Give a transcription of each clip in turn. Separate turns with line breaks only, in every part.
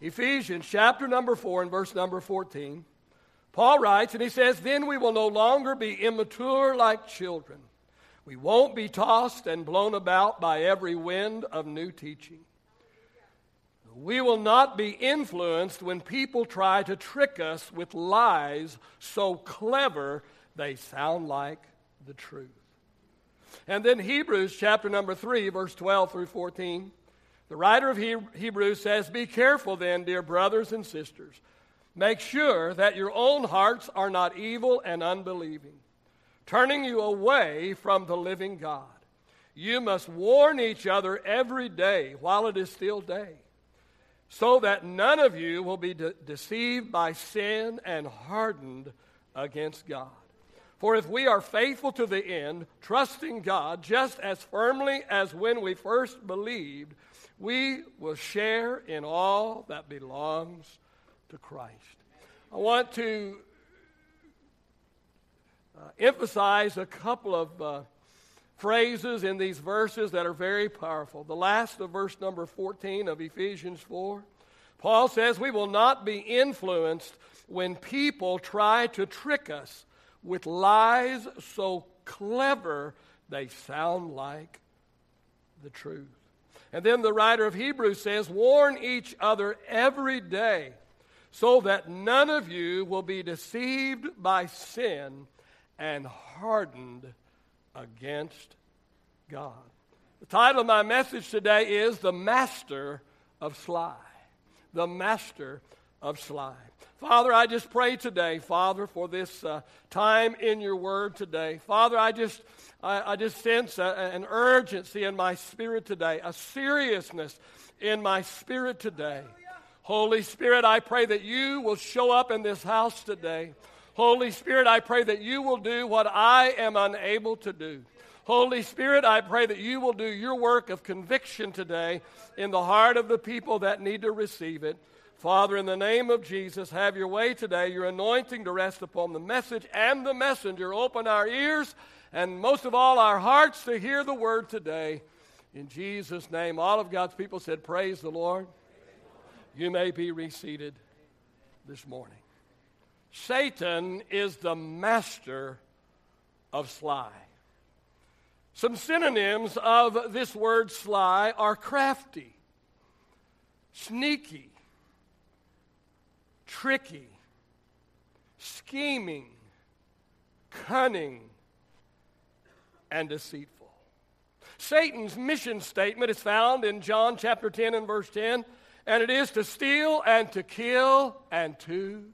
Ephesians chapter number 4 and verse number 14. Paul writes, and he says, Then we will no longer be immature like children. We won't be tossed and blown about by every wind of new teaching. We will not be influenced when people try to trick us with lies so clever they sound like the truth. And then Hebrews chapter number 3, verse 12 through 14. The writer of Hebrews says, Be careful then, dear brothers and sisters. Make sure that your own hearts are not evil and unbelieving, turning you away from the living God. You must warn each other every day while it is still day, so that none of you will be de- deceived by sin and hardened against God. For if we are faithful to the end, trusting God just as firmly as when we first believed, we will share in all that belongs to Christ. I want to uh, emphasize a couple of uh, phrases in these verses that are very powerful. The last of verse number 14 of Ephesians 4. Paul says, We will not be influenced when people try to trick us with lies so clever they sound like the truth. And then the writer of Hebrews says, Warn each other every day so that none of you will be deceived by sin and hardened against God. The title of my message today is The Master of Sly. The Master of Sly. Father, I just pray today, Father, for this uh, time in your word today. Father, I just, I, I just sense a, an urgency in my spirit today, a seriousness in my spirit today. Holy Spirit, I pray that you will show up in this house today. Holy Spirit, I pray that you will do what I am unable to do. Holy Spirit, I pray that you will do your work of conviction today in the heart of the people that need to receive it. Father, in the name of Jesus, have your way today. Your anointing to rest upon the message and the messenger. Open our ears and most of all our hearts to hear the word today. In Jesus' name, all of God's people said, Praise the Lord. You may be reseated this morning. Satan is the master of sly. Some synonyms of this word sly are crafty, sneaky, tricky, scheming, cunning, and deceitful. Satan's mission statement is found in John chapter 10 and verse 10, and it is to steal and to kill and to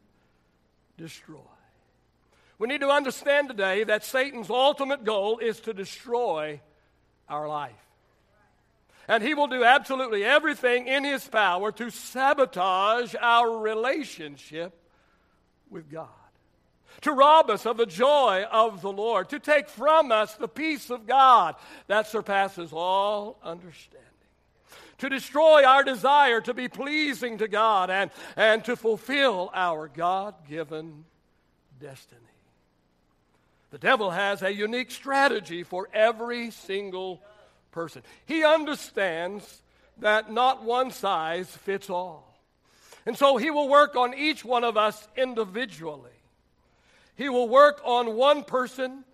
destroy. We need to understand today that Satan's ultimate goal is to destroy our life. And he will do absolutely everything in his power to sabotage our relationship with God, to rob us of the joy of the Lord, to take from us the peace of God that surpasses all understanding, to destroy our desire to be pleasing to God and, and to fulfill our God given destiny. The devil has a unique strategy for every single person. He understands that not one size fits all. And so he will work on each one of us individually. He will work on one person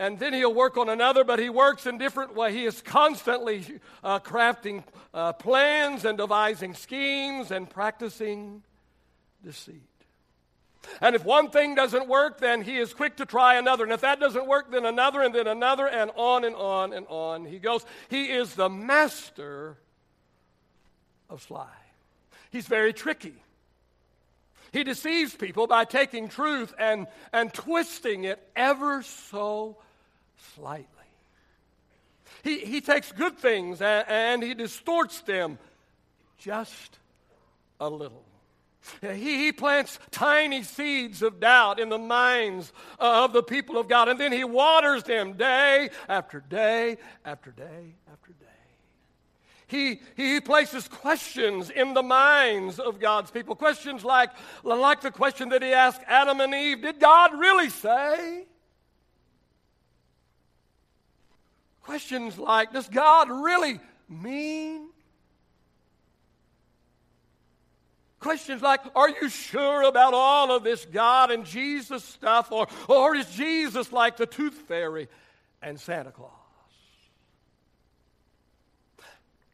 and then he'll work on another, but he works in different ways. He is constantly uh, crafting uh, plans and devising schemes and practicing deceit. And if one thing doesn't work, then he is quick to try another. And if that doesn't work, then another, and then another, and on and on and on he goes. He is the master of sly. He's very tricky. He deceives people by taking truth and, and twisting it ever so slightly. He, he takes good things and, and he distorts them just a little. He, he plants tiny seeds of doubt in the minds of the people of God, and then he waters them day after day after day after day. He, he places questions in the minds of God's people. Questions like, like the question that he asked Adam and Eve Did God really say? Questions like, Does God really mean? Questions like, are you sure about all of this God and Jesus stuff? Or, or is Jesus like the tooth fairy and Santa Claus?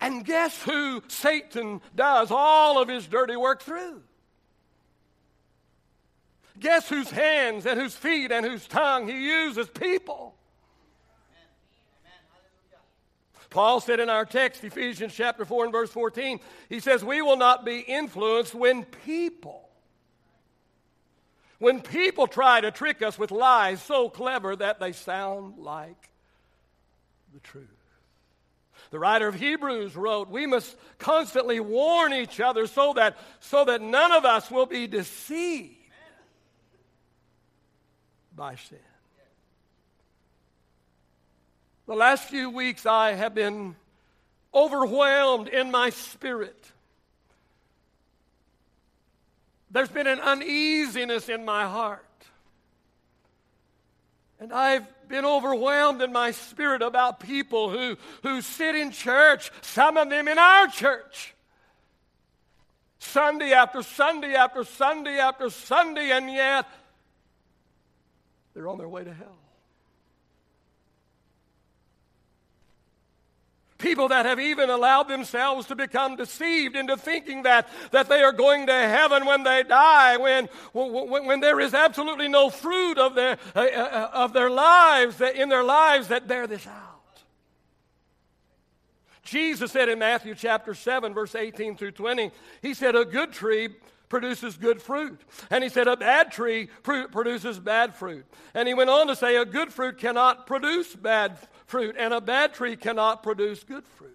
And guess who Satan does all of his dirty work through? Guess whose hands and whose feet and whose tongue he uses? People. Paul said in our text, Ephesians chapter 4 and verse 14, he says, We will not be influenced when people, when people try to trick us with lies so clever that they sound like the truth. The writer of Hebrews wrote, We must constantly warn each other so that, so that none of us will be deceived by sin. The last few weeks, I have been overwhelmed in my spirit. There's been an uneasiness in my heart. And I've been overwhelmed in my spirit about people who, who sit in church, some of them in our church, Sunday after Sunday after Sunday after Sunday, and yet they're on their way to hell. People that have even allowed themselves to become deceived into thinking that, that they are going to heaven when they die, when, when, when there is absolutely no fruit of their, uh, uh, of their lives, that, in their lives that bear this out. Jesus said in Matthew chapter 7, verse 18 through 20, He said, A good tree produces good fruit. And he said, A bad tree pr- produces bad fruit. And he went on to say, A good fruit cannot produce bad fruit, and a bad tree cannot produce good fruit.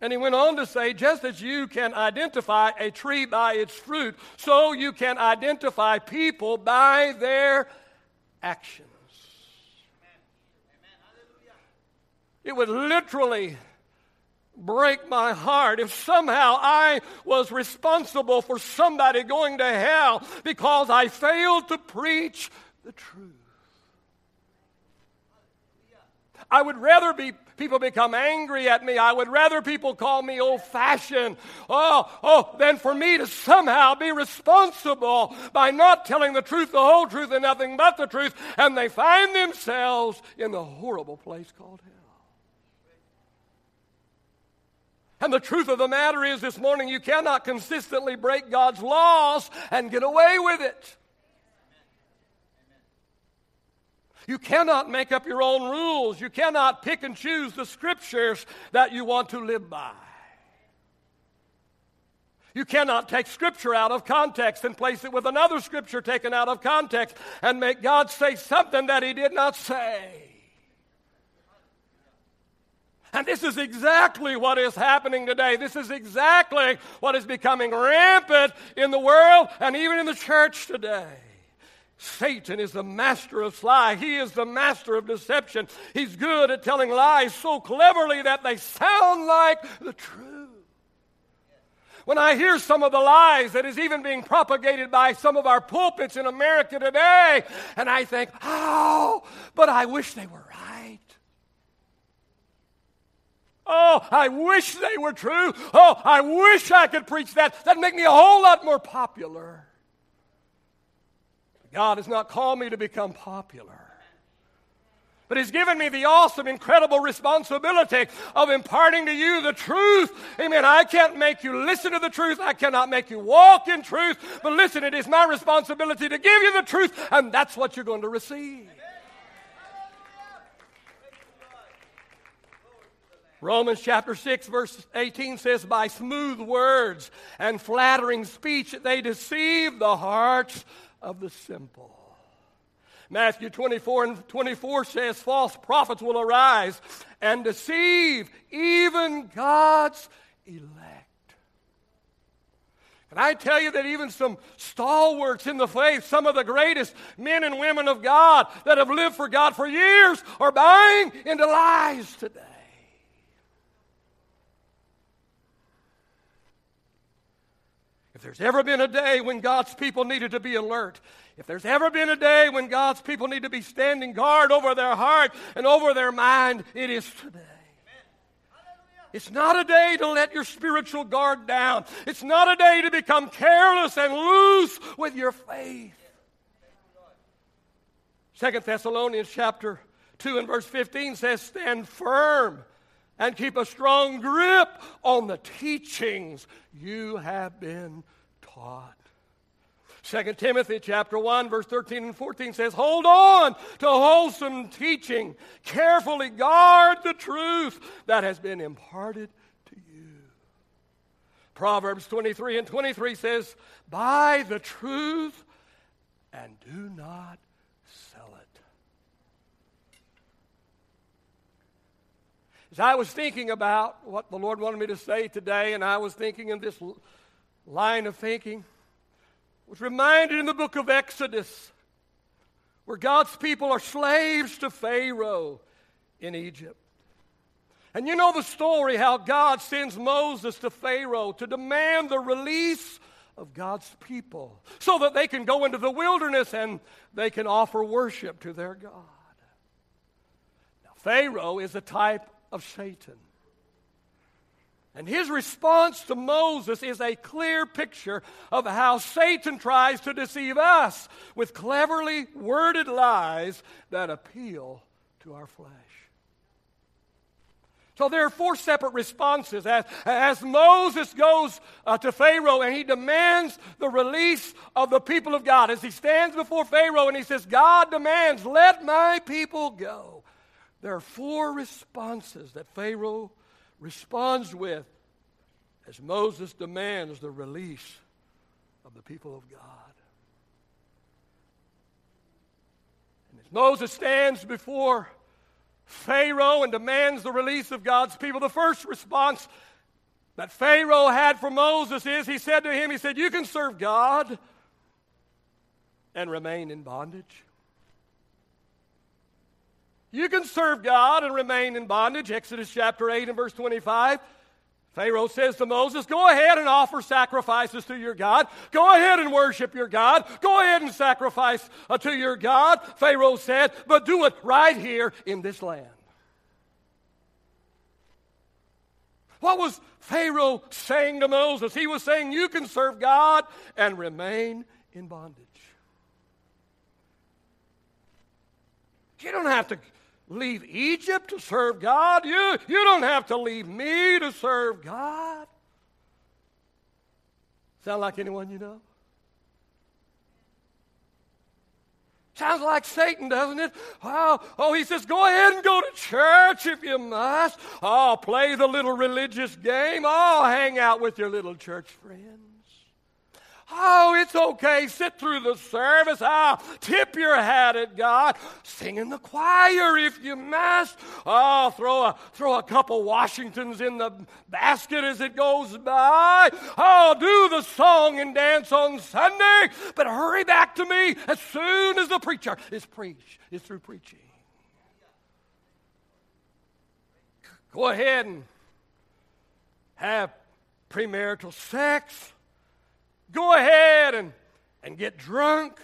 And he went on to say, just as you can identify a tree by its fruit, so you can identify people by their actions. It would literally break my heart if somehow I was responsible for somebody going to hell because I failed to preach the truth. I would rather be people become angry at me. I would rather people call me old fashioned. Oh, oh, than for me to somehow be responsible by not telling the truth, the whole truth, and nothing but the truth, and they find themselves in the horrible place called hell. And the truth of the matter is this morning, you cannot consistently break God's laws and get away with it. You cannot make up your own rules. You cannot pick and choose the scriptures that you want to live by. You cannot take scripture out of context and place it with another scripture taken out of context and make God say something that he did not say. And this is exactly what is happening today. This is exactly what is becoming rampant in the world and even in the church today. Satan is the master of lie. He is the master of deception. He's good at telling lies so cleverly that they sound like the truth. When I hear some of the lies that is even being propagated by some of our pulpits in America today, and I think, oh, but I wish they were right. Oh, I wish they were true. Oh, I wish I could preach that. That'd make me a whole lot more popular. God has not called me to become popular. But He's given me the awesome, incredible responsibility of imparting to you the truth. Amen. I can't make you listen to the truth. I cannot make you walk in truth. But listen, it is my responsibility to give you the truth, and that's what you're going to receive. Romans chapter 6, verse 18 says, By smooth words and flattering speech they deceive the hearts of the simple. Matthew 24 and 24 says, False prophets will arise and deceive even God's elect. Can I tell you that even some stalwarts in the faith, some of the greatest men and women of God that have lived for God for years, are buying into lies today? There's ever been a day when God's people needed to be alert, if there's ever been a day when God's people need to be standing guard over their heart and over their mind, it is today. It's not a day to let your spiritual guard down. It's not a day to become careless and loose with your faith. Second Thessalonians chapter 2 and verse 15 says, Stand firm and keep a strong grip on the teachings you have been taught. 2 Timothy chapter 1 verse 13 and 14 says, "Hold on to wholesome teaching. Carefully guard the truth that has been imparted to you." Proverbs 23 and 23 says, "Buy the truth and do not sell it." As I was thinking about what the Lord wanted me to say today, and I was thinking in this line of thinking, was reminded in the book of Exodus, where God's people are slaves to Pharaoh in Egypt. And you know the story how God sends Moses to Pharaoh to demand the release of God's people so that they can go into the wilderness and they can offer worship to their God. Now, Pharaoh is a type of Satan. And his response to Moses is a clear picture of how Satan tries to deceive us with cleverly worded lies that appeal to our flesh. So there are four separate responses. As, as Moses goes uh, to Pharaoh and he demands the release of the people of God, as he stands before Pharaoh and he says, God demands, let my people go. There are four responses that Pharaoh responds with as Moses demands the release of the people of God. And as Moses stands before Pharaoh and demands the release of God's people, the first response that Pharaoh had for Moses is he said to him, He said, You can serve God and remain in bondage. You can serve God and remain in bondage. Exodus chapter 8 and verse 25. Pharaoh says to Moses, Go ahead and offer sacrifices to your God. Go ahead and worship your God. Go ahead and sacrifice uh, to your God. Pharaoh said, But do it right here in this land. What was Pharaoh saying to Moses? He was saying, You can serve God and remain in bondage. You don't have to leave Egypt to serve God. You, you don't have to leave me to serve God. Sound like anyone you know? Sounds like Satan, doesn't it? Oh, oh, he says, go ahead and go to church if you must. Oh, play the little religious game. Oh, hang out with your little church friends. Oh, it's okay. Sit through the service. Ah, tip your hat at God. Sing in the choir if you must. Oh, throw a, throw a couple Washingtons in the basket as it goes by. Oh, do the song and dance on Sunday. But hurry back to me as soon as the preacher is preach is through preaching. Go ahead and have premarital sex Go ahead and, and get drunk.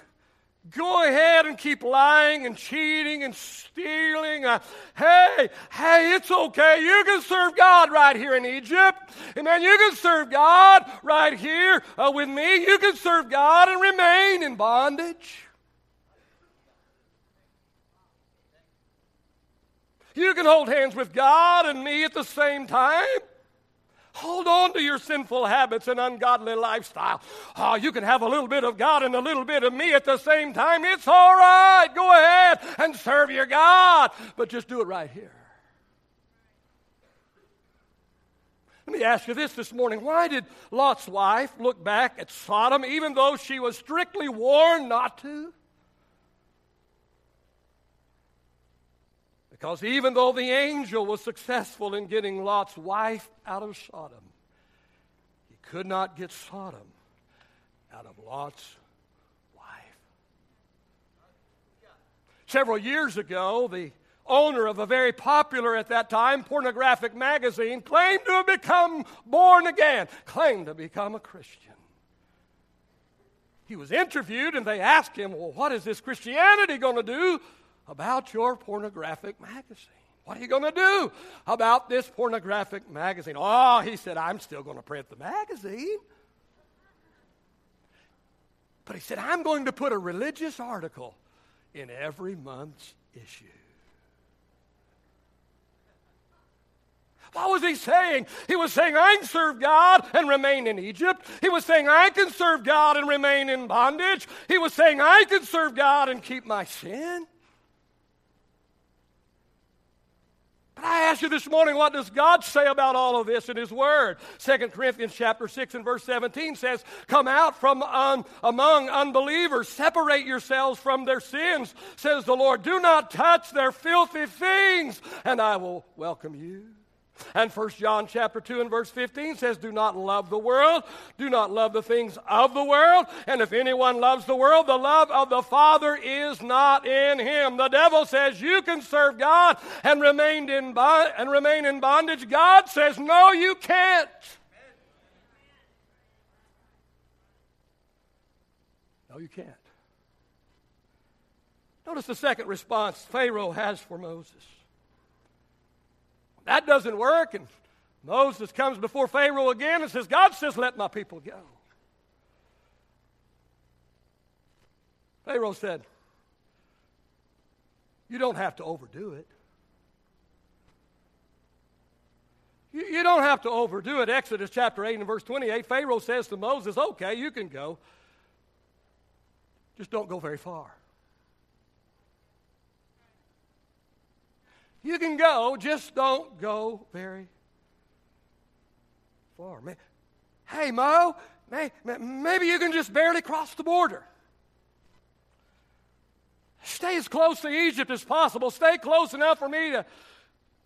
Go ahead and keep lying and cheating and stealing. Uh, hey, hey, it's okay. You can serve God right here in Egypt. Amen. You can serve God right here uh, with me. You can serve God and remain in bondage. You can hold hands with God and me at the same time. Hold on to your sinful habits and ungodly lifestyle. Oh, you can have a little bit of God and a little bit of me at the same time. It's all right. Go ahead and serve your God, but just do it right here. Let me ask you this this morning. Why did Lot's wife look back at Sodom even though she was strictly warned not to? Because even though the angel was successful in getting Lot's wife out of Sodom, he could not get Sodom out of Lot's wife. Several years ago, the owner of a very popular at that time pornographic magazine claimed to have become born again, claimed to become a Christian. He was interviewed and they asked him, Well, what is this Christianity going to do about your pornographic magazine. What are you going to do about this pornographic magazine? Oh, he said, I'm still going to print the magazine. But he said, I'm going to put a religious article in every month's issue. What was he saying? He was saying, I can serve God and remain in Egypt. He was saying, I can serve God and remain in bondage. He was saying, I can serve God and keep my sin. I ask you this morning, what does God say about all of this in His Word? 2 Corinthians chapter 6 and verse 17 says, Come out from un- among unbelievers, separate yourselves from their sins, says the Lord. Do not touch their filthy things, and I will welcome you. And 1 John chapter 2 and verse 15 says, Do not love the world, do not love the things of the world. And if anyone loves the world, the love of the Father is not in him. The devil says you can serve God and remain in, and remain in bondage. God says, No, you can't. No, you can't. Notice the second response Pharaoh has for Moses. That doesn't work. And Moses comes before Pharaoh again and says, God says, let my people go. Pharaoh said, You don't have to overdo it. You, you, don't have to overdo it. Exodus chapter 8 and verse 28, Pharaoh says to Moses, Okay, you can go. Just don't go very far. You can go, just don't go very far. Hey, Mo, maybe you can just barely cross the border. Stay as close to Egypt as possible. Stay close enough for me to,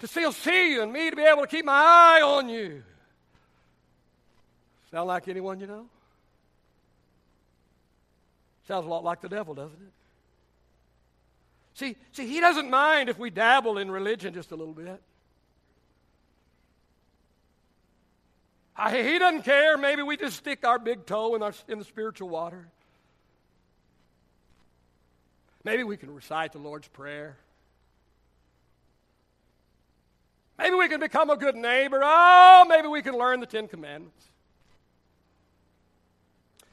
to still see you and me to be able to keep my eye on you. Sound like anyone you know? Sounds a lot like the devil, doesn't it? See, see, he doesn't mind if we dabble in religion just a little bit. He doesn't care. Maybe we just stick our big toe in, our, in the spiritual water. Maybe we can recite the Lord's Prayer. Maybe we can become a good neighbor. Oh, maybe we can learn the Ten Commandments.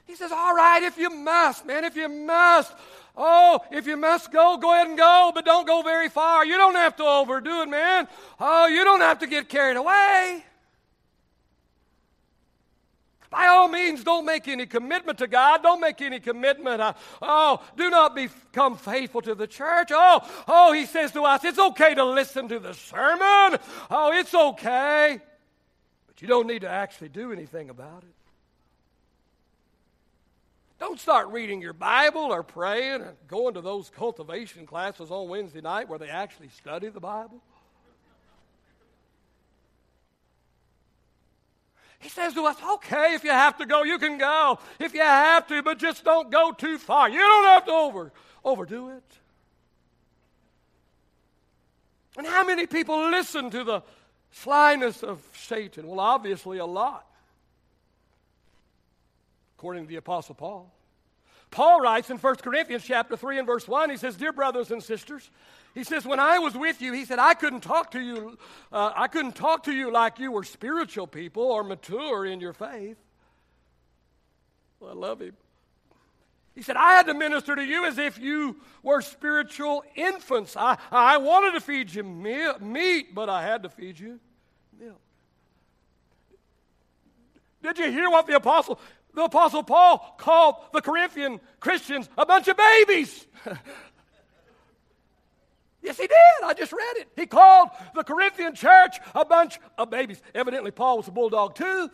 He says, All right, if you must, man, if you must. Oh, if you must go, go ahead and go, but don't go very far. You don't have to overdo it, man. Oh, you don't have to get carried away. By all means, don't make any commitment to God. Don't make any commitment. Uh, oh, do not become faithful to the church. Oh, oh, he says to us, it's okay to listen to the sermon. Oh, it's okay. But you don't need to actually do anything about it. Don't start reading your Bible or praying and going to those cultivation classes on Wednesday night where they actually study the Bible. He says to us, okay, if you have to go, you can go. If you have to, but just don't go too far. You don't have to over, overdo it. And how many people listen to the slyness of Satan? Well, obviously, a lot according to the Apostle Paul. Paul writes in 1 Corinthians chapter 3 and verse 1, he says, Dear brothers and sisters, he says, when I was with you, he said, I couldn't talk to you, uh, I couldn't talk to you like you were spiritual people or mature in your faith. Well, I love him. He said, I had to minister to you as if you were spiritual infants. I, I wanted to feed you meat, but I had to feed you milk. Did you hear what the apostle the Apostle Paul called the Corinthian Christians a bunch of babies. yes, he did. I just read it. He called the Corinthian church a bunch of babies. Evidently, Paul was a bulldog too.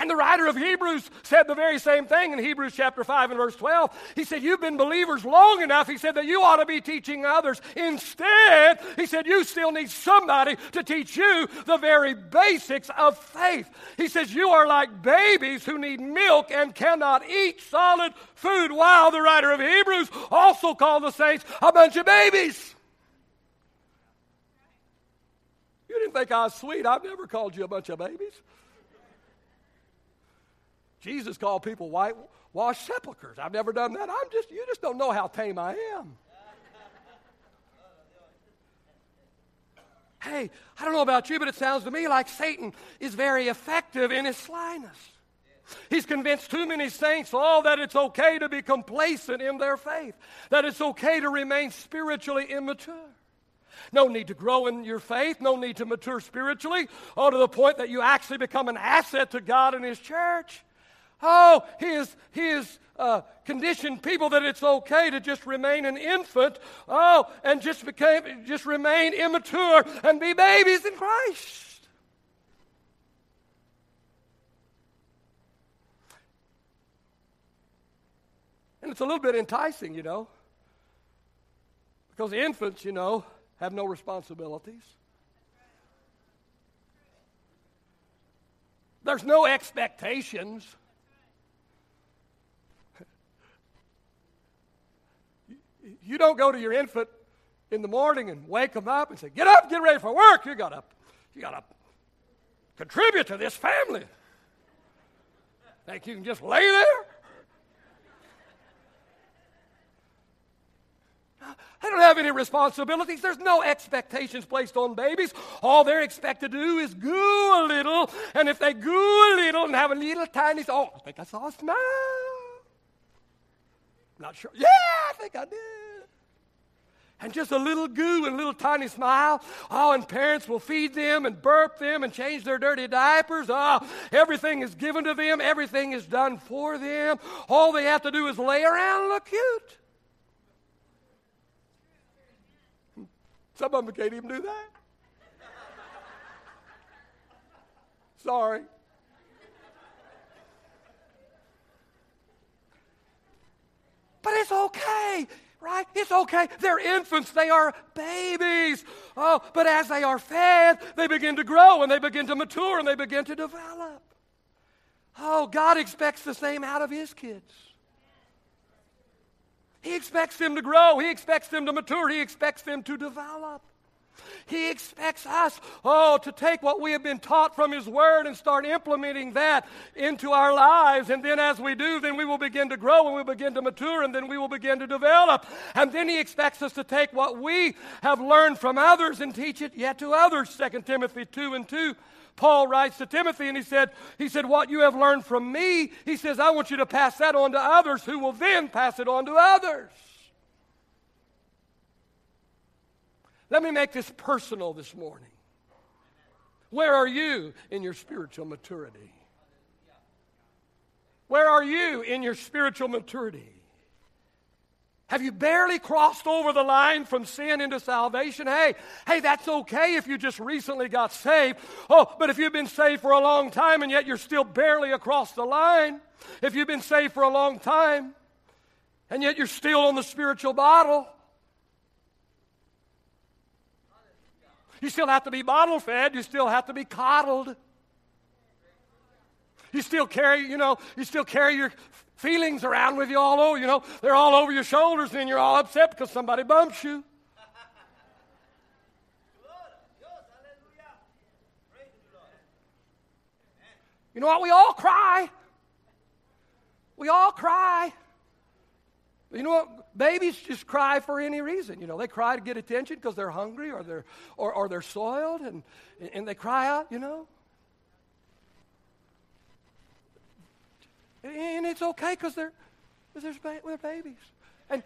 And the writer of Hebrews said the very same thing in Hebrews chapter 5 and verse 12. He said, You've been believers long enough. He said that you ought to be teaching others. Instead, he said, You still need somebody to teach you the very basics of faith. He says, You are like babies who need milk and cannot eat solid food, while the writer of Hebrews also called the saints a bunch of babies. You didn't think I was sweet. I've never called you a bunch of babies. Jesus called people whitewashed sepulchres. I've never done that. I'm just, you just don't know how tame I am. Hey, I don't know about you, but it sounds to me like Satan is very effective in his slyness. He's convinced too many saints, oh, that it's okay to be complacent in their faith, that it's okay to remain spiritually immature. No need to grow in your faith, no need to mature spiritually, oh, to the point that you actually become an asset to God and His church. Oh, he is, he is uh, conditioned people that it's okay to just remain an infant, oh, and just, became, just remain immature and be babies in Christ. And it's a little bit enticing, you know, because infants, you know, have no responsibilities. There's no expectations. You don't go to your infant in the morning and wake them up and say, Get up, get ready for work. You got to, you got to contribute to this family. Think you can just lay there? They don't have any responsibilities. There's no expectations placed on babies. All they're expected to do is goo a little. And if they goo a little and have a little tiny, oh, I think I saw a smile. Not sure. Yeah, I think I did. And just a little goo and a little tiny smile. Oh, and parents will feed them and burp them and change their dirty diapers. Oh, everything is given to them. Everything is done for them. All they have to do is lay around and look cute. Some of them can't even do that. Sorry. But it's okay, right? It's okay. They're infants, they are babies. Oh, but as they are fed, they begin to grow and they begin to mature and they begin to develop. Oh, God expects the same out of His kids. He expects them to grow. He expects them to mature. He expects them to develop. He expects us, oh, to take what we have been taught from His Word and start implementing that into our lives. And then as we do, then we will begin to grow and we'll begin to mature and then we will begin to develop. And then He expects us to take what we have learned from others and teach it yet to others. 2 Timothy 2 and 2 Paul writes to Timothy and he said, he said, What you have learned from me, he says, I want you to pass that on to others who will then pass it on to others. Let me make this personal this morning. Where are you in your spiritual maturity? Where are you in your spiritual maturity? Have you barely crossed over the line from sin into salvation? Hey, hey, that's okay if you just recently got saved. Oh, but if you've been saved for a long time and yet you're still barely across the line, if you've been saved for a long time and yet you're still on the spiritual bottle, you still have to be bottle fed, you still have to be coddled. You still carry, you know, you still carry your feelings around with you all over, you know, they're all over your shoulders and you're all upset because somebody bumps you. You know what? We all cry. We all cry. You know what? Babies just cry for any reason. You know, they cry to get attention because they're hungry or they're, or, or they're soiled and, and they cry out, you know. And it's okay because they're, they're, they're babies. And,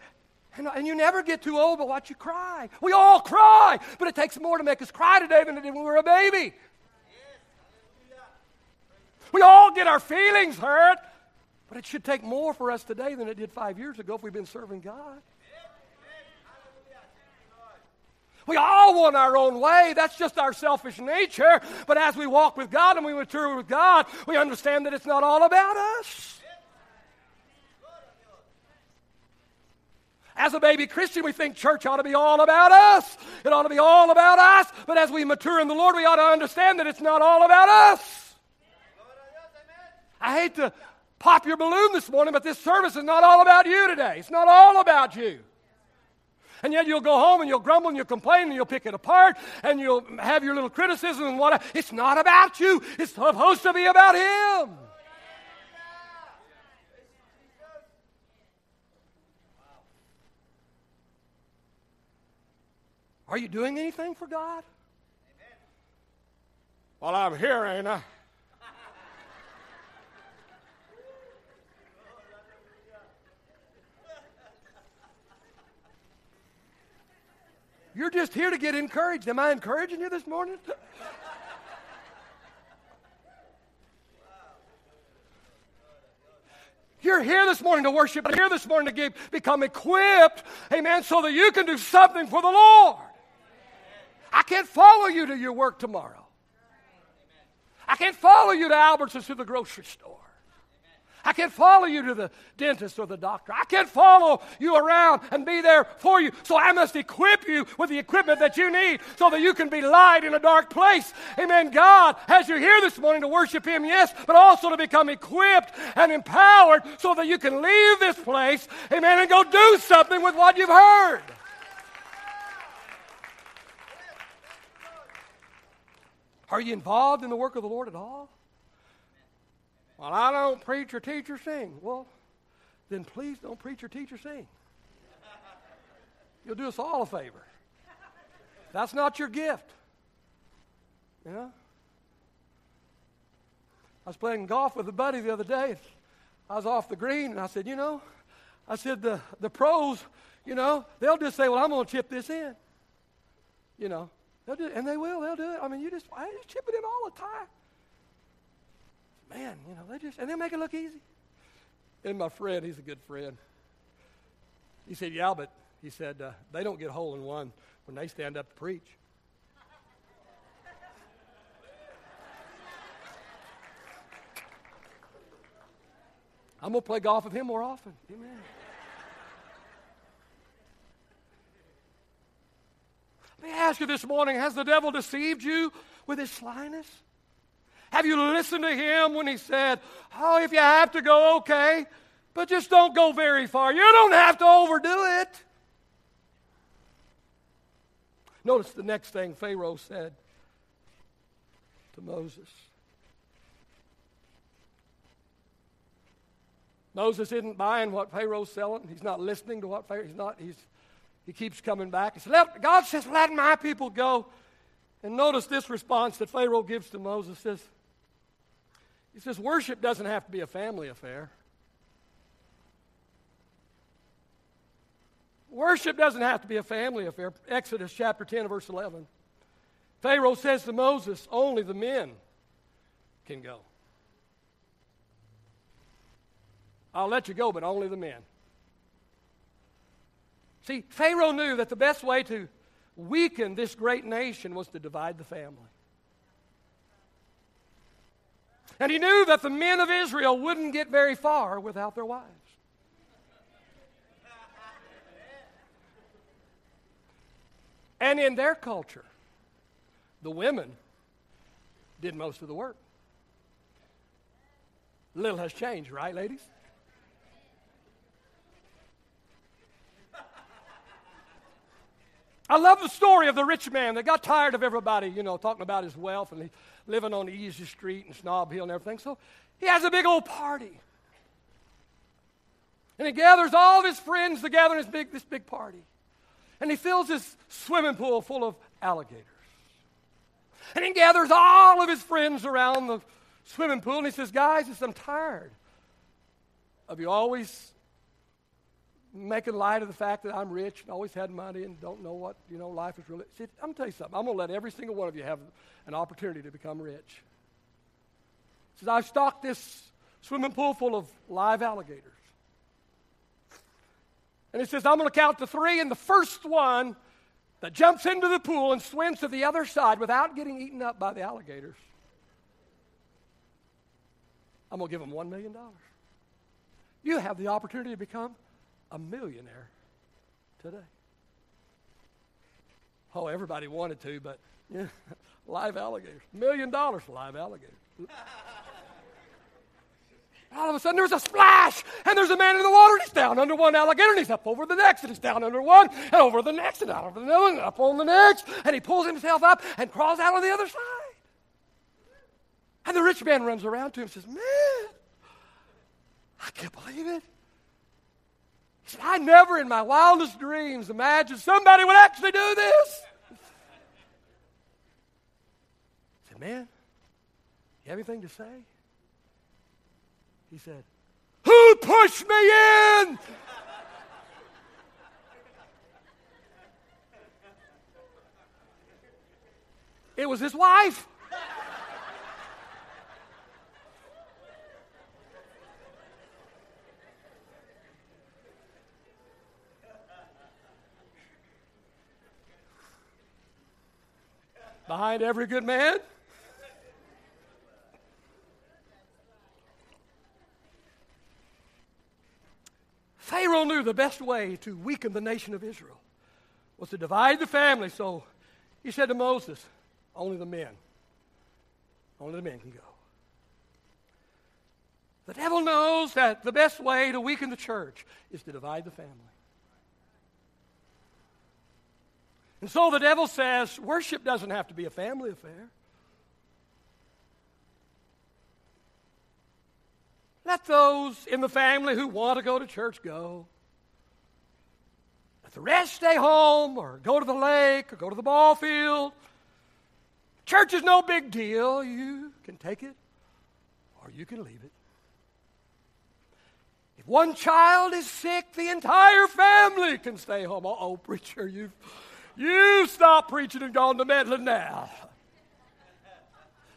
and, and you never get too old but watch you cry. We all cry, but it takes more to make us cry today than it did when we were a baby. We all get our feelings hurt, but it should take more for us today than it did five years ago if we've been serving God. We all want our own way. That's just our selfish nature. But as we walk with God and we mature with God, we understand that it's not all about us. As a baby Christian, we think church ought to be all about us. It ought to be all about us. But as we mature in the Lord, we ought to understand that it's not all about us. I hate to pop your balloon this morning, but this service is not all about you today. It's not all about you. And yet you'll go home and you'll grumble and you'll complain and you'll pick it apart and you'll have your little criticism and what. It's not about you. It's supposed to be about Him. Are you doing anything for God?
Well, I'm here, ain't I?
You're just here to get encouraged. Am I encouraging you this morning? You're here this morning to worship, here this morning to give, become equipped, amen, so that you can do something for the Lord. I can't follow you to your work tomorrow. I can't follow you to Albertsons to the grocery store. I can't follow you to the dentist or the doctor. I can't follow you around and be there for you. So I must equip you with the equipment that you need so that you can be light in a dark place. Amen. God has you here this morning to worship Him, yes, but also to become equipped and empowered so that you can leave this place, amen, and go do something with what you've heard. Are you involved in the work of the Lord at all? Well, I don't preach or teach or sing. Well, then please don't preach or teach or sing. You'll do us all a favor. That's not your gift. You know? I was playing golf with a buddy the other day. I was off the green, and I said, you know, I said, the, the pros, you know, they'll just say, well, I'm going to chip this in. You know, they'll do it, and they will. They'll do it. I mean, you just, I just chip it in all the time man, you know, they just, and they make it look easy. And my friend, he's a good friend. He said, yeah, but he said, uh, they don't get hole in one when they stand up to preach. I'm going to play golf with him more often. Amen. Let me ask you this morning has the devil deceived you with his slyness? Have you listened to him when he said, Oh, if you have to go, okay, but just don't go very far? You don't have to overdo it. Notice the next thing Pharaoh said to Moses. Moses isn't buying what Pharaoh's selling. He's not listening to what Pharaoh. He's not. He's. He keeps coming back. He says, let, God says, "Let my people go." And notice this response that Pharaoh gives to Moses: says, he says, worship doesn't have to be a family affair. Worship doesn't have to be a family affair. Exodus chapter 10, verse 11. Pharaoh says to Moses, Only the men can go. I'll let you go, but only the men. See, Pharaoh knew that the best way to weaken this great nation was to divide the family. And he knew that the men of Israel wouldn't get very far without their wives. And in their culture, the women did most of the work. Little has changed, right, ladies? I love the story of the rich man that got tired of everybody, you know, talking about his wealth and living on easy street and Snob Hill and everything. So he has a big old party. And he gathers all of his friends together in this big, this big party. And he fills his swimming pool full of alligators. And he gathers all of his friends around the swimming pool and he says, Guys, I'm tired of you always making light of the fact that I'm rich and always had money and don't know what, you know, life is really. See, I'm going to tell you something. I'm going to let every single one of you have an opportunity to become rich. He says, I've stocked this swimming pool full of live alligators. And he says, I'm going to count to three, and the first one that jumps into the pool and swims to the other side without getting eaten up by the alligators, I'm going to give him $1 million. You have the opportunity to become a millionaire today. Oh, everybody wanted to, but yeah, live alligators. Million dollars for live alligators. All of a sudden, there's a splash, and there's a man in the water, and he's down under one alligator, and he's up over the next, and he's down under one, and over the next, and out over the other, and up on the next, and he pulls himself up and crawls out on the other side. And the rich man runs around to him and says, Man, I can't believe it. I never in my wildest dreams imagined somebody would actually do this. I said, Man, you have anything to say? He said, Who pushed me in? it was his wife. Behind every good man Pharaoh knew the best way to weaken the nation of Israel was to divide the family. So he said to Moses, Only the men. Only the men can go. The devil knows that the best way to weaken the church is to divide the family. And so the devil says worship doesn't have to be a family affair. Let those in the family who want to go to church go. Let the rest stay home or go to the lake or go to the ball field. Church is no big deal. You can take it or you can leave it. If one child is sick, the entire family can stay home. Oh, preacher, you've, you stop preaching and gone to meddling now.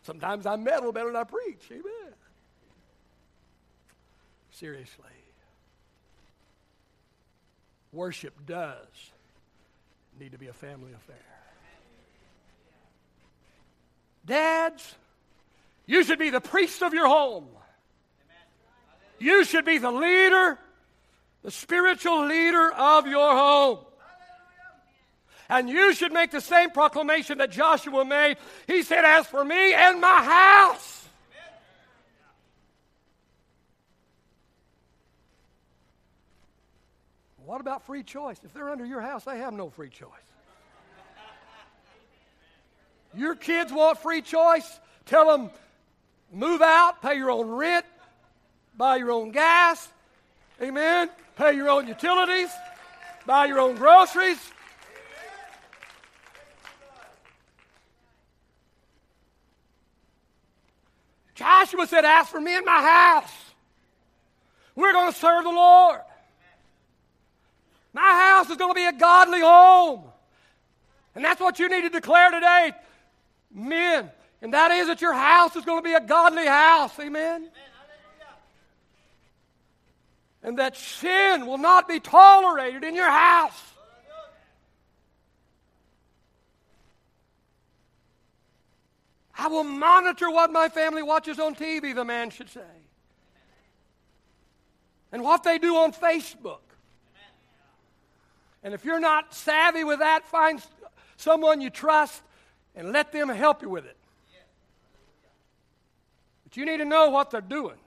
Sometimes I meddle better than I preach. Amen seriously. Worship does need to be a family affair. Dads, you should be the priest of your home. You should be the leader, the spiritual leader of your home. And you should make the same proclamation that Joshua made. He said, As for me and my house, What about free choice? If they're under your house, they have no free choice. Your kids want free choice? Tell them, move out, pay your own rent, buy your own gas, amen, pay your own utilities, buy your own groceries. Joshua said, Ask for me in my house. We're going to serve the Lord. My house is going to be a godly home. And that's what you need to declare today, men. And that is that your house is going to be a godly house. Amen. And that sin will not be tolerated in your house. I will monitor what my family watches on TV, the man should say. And what they do on Facebook. And if you're not savvy with that, find someone you trust and let them help you with it. But you need to know what they're doing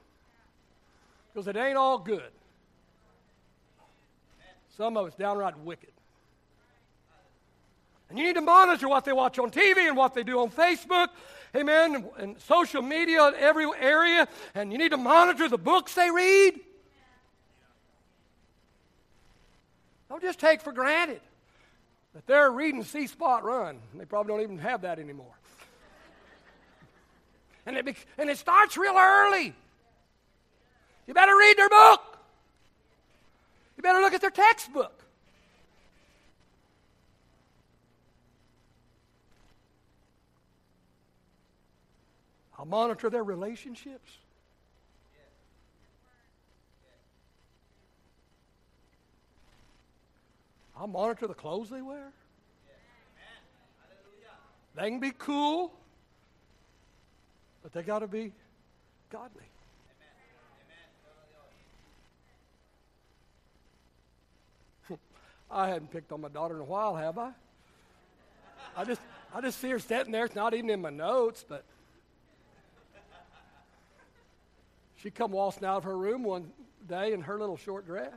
because it ain't all good. Some of it's downright wicked. And you need to monitor what they watch on TV and what they do on Facebook, amen, and, social media in every area. And you need to monitor the books they read. Don't just take for granted that they're reading See Spot Run. They probably don't even have that anymore. and, it be, and it starts real early. You better read their book. You better look at their textbook. I'll monitor their relationships. I'll monitor the clothes they wear. They can be cool, but they got to be godly. I hadn't picked on my daughter in a while, have I? I just, I just see her sitting there. It's not even in my notes, but she come waltzing out of her room one day in her little short dress.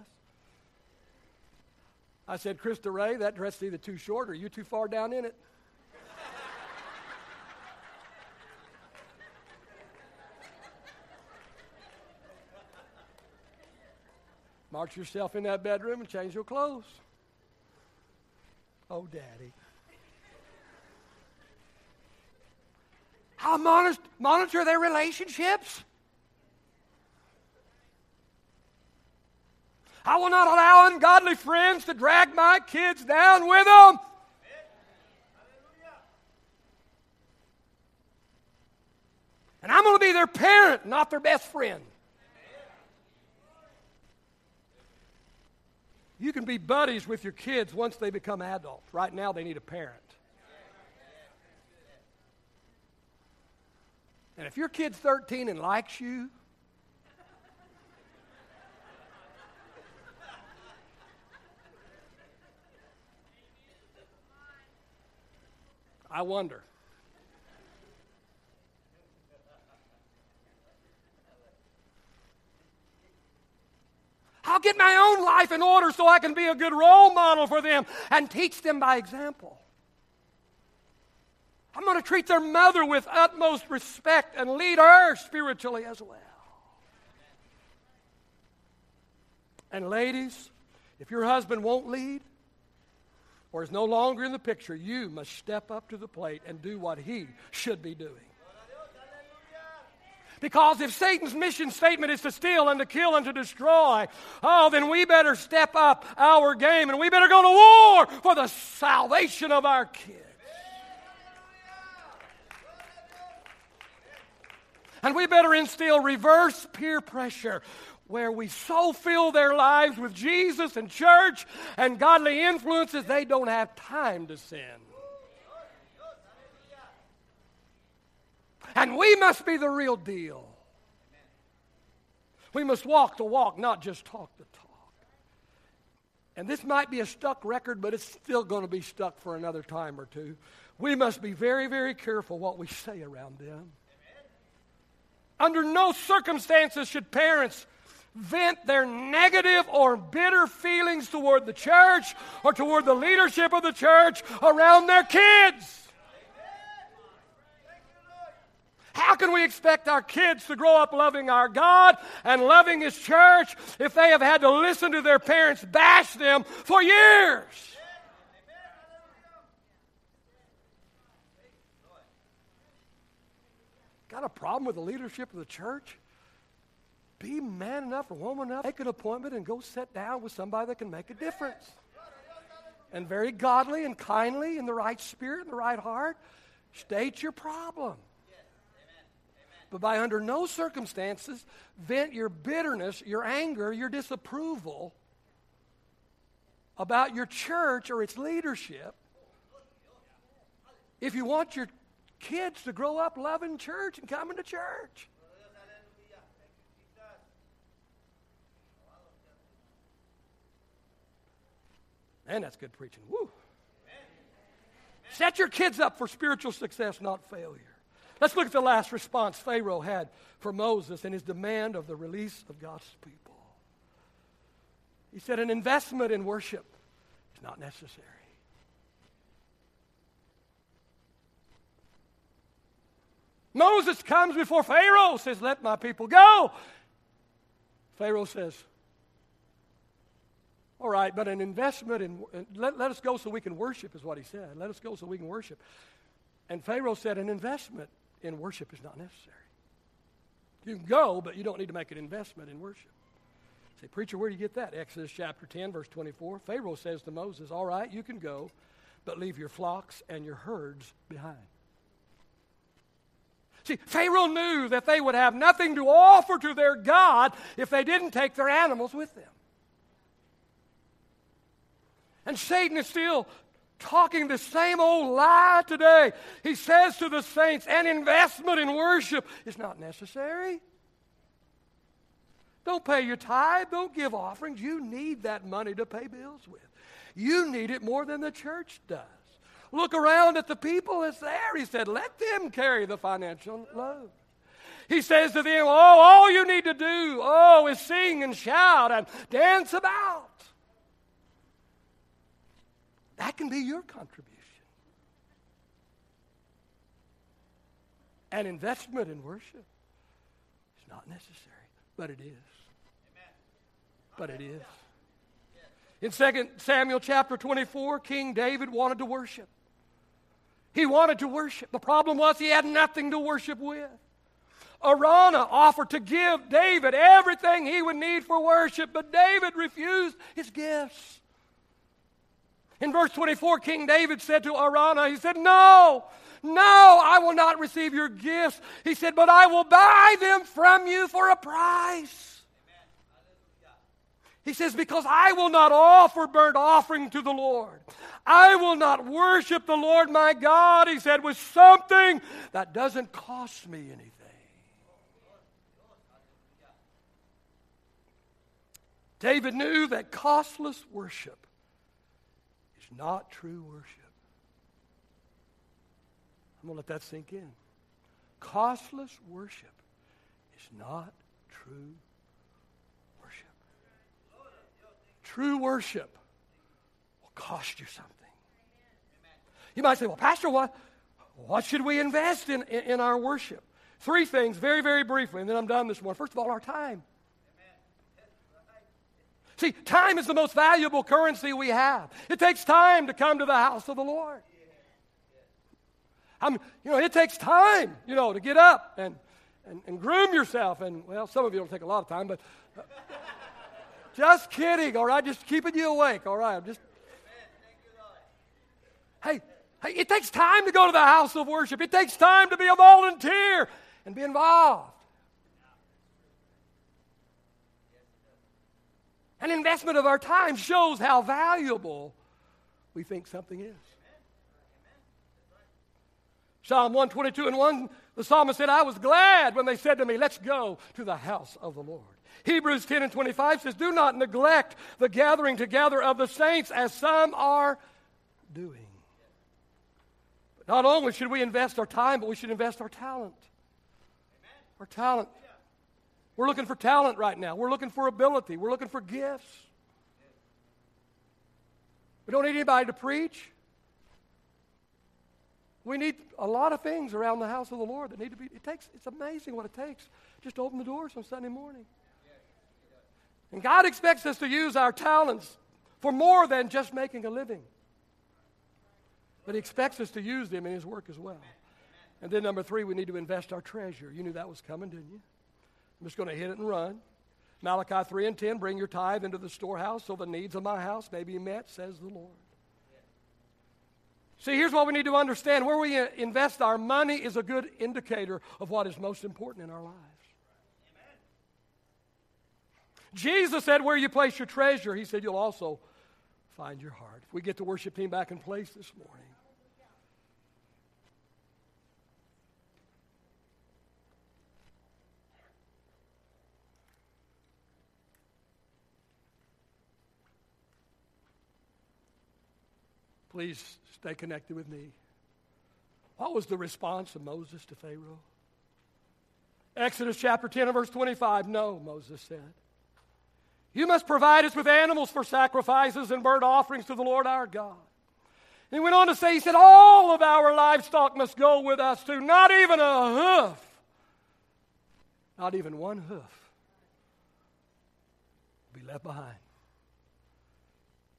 I said, Krista Ray, that dress is either too short or you too far down in it. March yourself in that bedroom and change your clothes. Oh, Daddy. I'll monitor, monitor their relationships. I will not allow ungodly friends to drag my kids down with them. And I'm going to be their parent, not their best friend. You can be buddies with your kids once they become adults. Right now, they need a parent. And if your kid's 13 and likes you, I wonder. I'll get my own life in order so I can be a good role model for them and teach them by example. I'm going to treat their mother with utmost respect and lead her spiritually as well. And ladies, if your husband won't lead or is no longer in the picture, you must step up to the plate and do what he should be doing. Because if Satan's mission statement is to steal and to kill and to destroy, oh, then we better step up our game and we better go to war for the salvation of our kids. And we better instill reverse peer pressure where we so fill their lives with Jesus and church and godly influences they don't have time to sin. And we must be the real deal. We must walk the walk, not just talk the talk. And this might be a stuck record, but it's still going to be stuck for another time or two. We must be very, very careful what we say around them. Under no circumstances should parents vent their negative or bitter feelings toward the church or toward the leadership of the church around their kids. How can we expect our kids to grow up loving our God and loving His church if they have had to listen to their parents bash them for years? Got a problem with the leadership of the church? Be man enough or woman enough, make an appointment and go sit down with somebody that can make a difference. And very godly and kindly, in the right spirit, in the right heart, state your problem. But by under no circumstances vent your bitterness, your anger, your disapproval about your church or its leadership. If you want your kids to grow up loving church and coming to church. Man, that's good preaching. Woo. Set your kids up for spiritual success, not failure. Let's look at the last response Pharaoh had for Moses and his demand of the release of God's people. He said, An investment in worship is not necessary. Moses comes before Pharaoh, says, Let my people go. Pharaoh says, All right, but an investment in, let, let us go so we can worship, is what he said. Let us go so we can worship. And Pharaoh said, An investment in worship is not necessary. You can go, but you don't need to make an investment in worship. Say, preacher, where do you get that? Exodus chapter 10, verse 24. Pharaoh says to Moses, All right, you can go, but leave your flocks and your herds behind. See, Pharaoh knew that they would have nothing to offer to their God if they didn't take their animals with them. And Satan is still talking the same old lie today. He says to the saints, an investment in worship is not necessary. Don't pay your tithe, don't give offerings. You need that money to pay bills with. You need it more than the church does. Look around at the people that's there. He said, let them carry the financial load. He says to them, Oh, all you need to do, oh, is sing and shout and dance about. That can be your contribution. An investment in worship is not necessary, but it is. But it is. In 2 Samuel chapter 24, King David wanted to worship. He wanted to worship. The problem was he had nothing to worship with. Araunah offered to give David everything he would need for worship, but David refused his gifts. In verse 24, King David said to Araunah, he said, No, no, I will not receive your gifts. He said, But I will buy them from you for a price. He says, Because I will not offer burnt offering to the Lord. I will not worship the Lord my God, he said, with something that doesn't cost me anything. David knew that costless worship is not true worship. I'm going to let that sink in. Costless worship is not true worship. True worship will cost you something. You might say, well, Pastor, what, what should we invest in, in, in our worship? Three things, very, very briefly, and then I'm done this morning. First of all, our time. See, time is the most valuable currency we have. It takes time to come to the house of the Lord. I'm, you know, it takes time, you know, to get up and, and, and groom yourself. And, well, some of you don't take a lot of time, but uh, just kidding, all right? Just keeping you awake, all right? I'm just. Hey, hey, it takes time to go to the house of worship. It takes time to be a volunteer and be involved. An investment of our time shows how valuable we think something is. Psalm 122 and 1, the psalmist said, I was glad when they said to me, Let's go to the house of the Lord. Hebrews 10 and 25 says, Do not neglect the gathering together of the saints as some are doing. But not only should we invest our time, but we should invest our talent. Our talent. We're looking for talent right now. We're looking for ability. We're looking for gifts. We don't need anybody to preach. We need a lot of things around the house of the Lord that need to be. It takes. It's amazing what it takes just to open the doors on Sunday morning. And God expects us to use our talents for more than just making a living. But He expects us to use them in His work as well. And then number three, we need to invest our treasure. You knew that was coming, didn't you? I'm just going to hit it and run. Malachi 3 and 10 bring your tithe into the storehouse so the needs of my house may be met, says the Lord. See, here's what we need to understand where we invest our money is a good indicator of what is most important in our lives. Jesus said, Where you place your treasure, he said, you'll also find your heart. If we get the worship team back in place this morning. Please stay connected with me. What was the response of Moses to Pharaoh? Exodus chapter 10 and verse 25. No, Moses said. You must provide us with animals for sacrifices and burnt offerings to the Lord our God. And he went on to say, He said, All of our livestock must go with us too, not even a hoof. Not even one hoof will be left behind.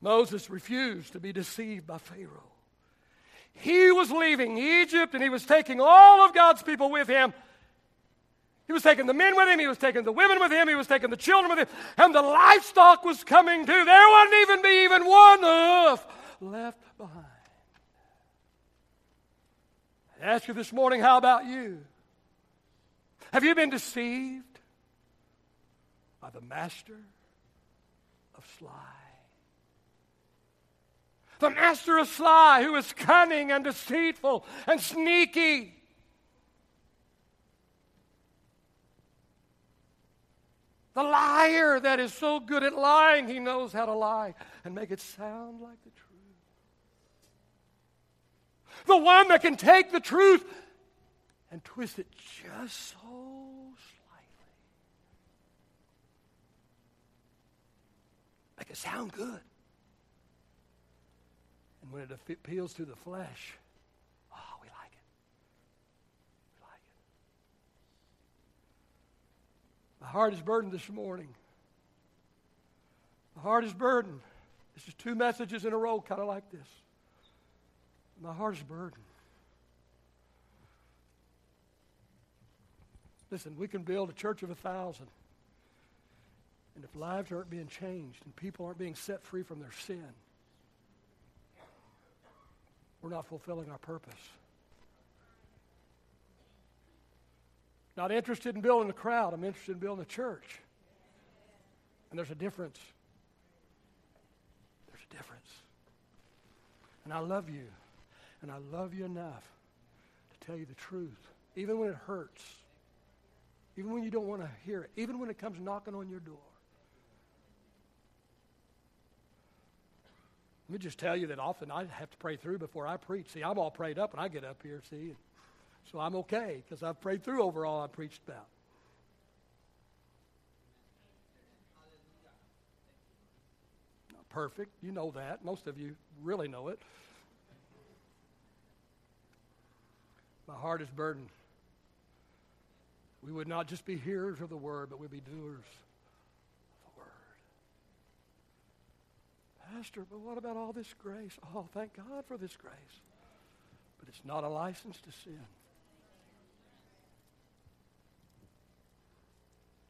Moses refused to be deceived by Pharaoh. He was leaving Egypt and he was taking all of God's people with him. He was taking the men with him, he was taking the women with him, he was taking the children with him, and the livestock was coming too. There wouldn't even be even one hoof left behind. I ask you this morning, how about you? Have you been deceived by the master of sly? The master of sly, who is cunning and deceitful and sneaky. The liar that is so good at lying, he knows how to lie and make it sound like the truth. The one that can take the truth and twist it just so slightly. Make it sound good. And when it appeals to the flesh, oh, we like it. We like it. My heart is burdened this morning. My heart is burdened. This is two messages in a row, kind of like this. My heart is burdened. Listen, we can build a church of a thousand. And if lives aren't being changed and people aren't being set free from their sin, we're not fulfilling our purpose. Not interested in building a crowd, I'm interested in building a church. And there's a difference. There's a difference. And I love you. And I love you enough to tell you the truth, even when it hurts, even when you don't want to hear it, even when it comes knocking on your door. Let me just tell you that often I have to pray through before I preach. See, I'm all prayed up when I get up here, see. So I'm okay because I've prayed through over all I preached about. Not perfect. You know that. Most of you really know it. My heart is burdened. We would not just be hearers of the word, but we'd be doers Pastor, but what about all this grace? Oh, thank God for this grace. But it's not a license to sin.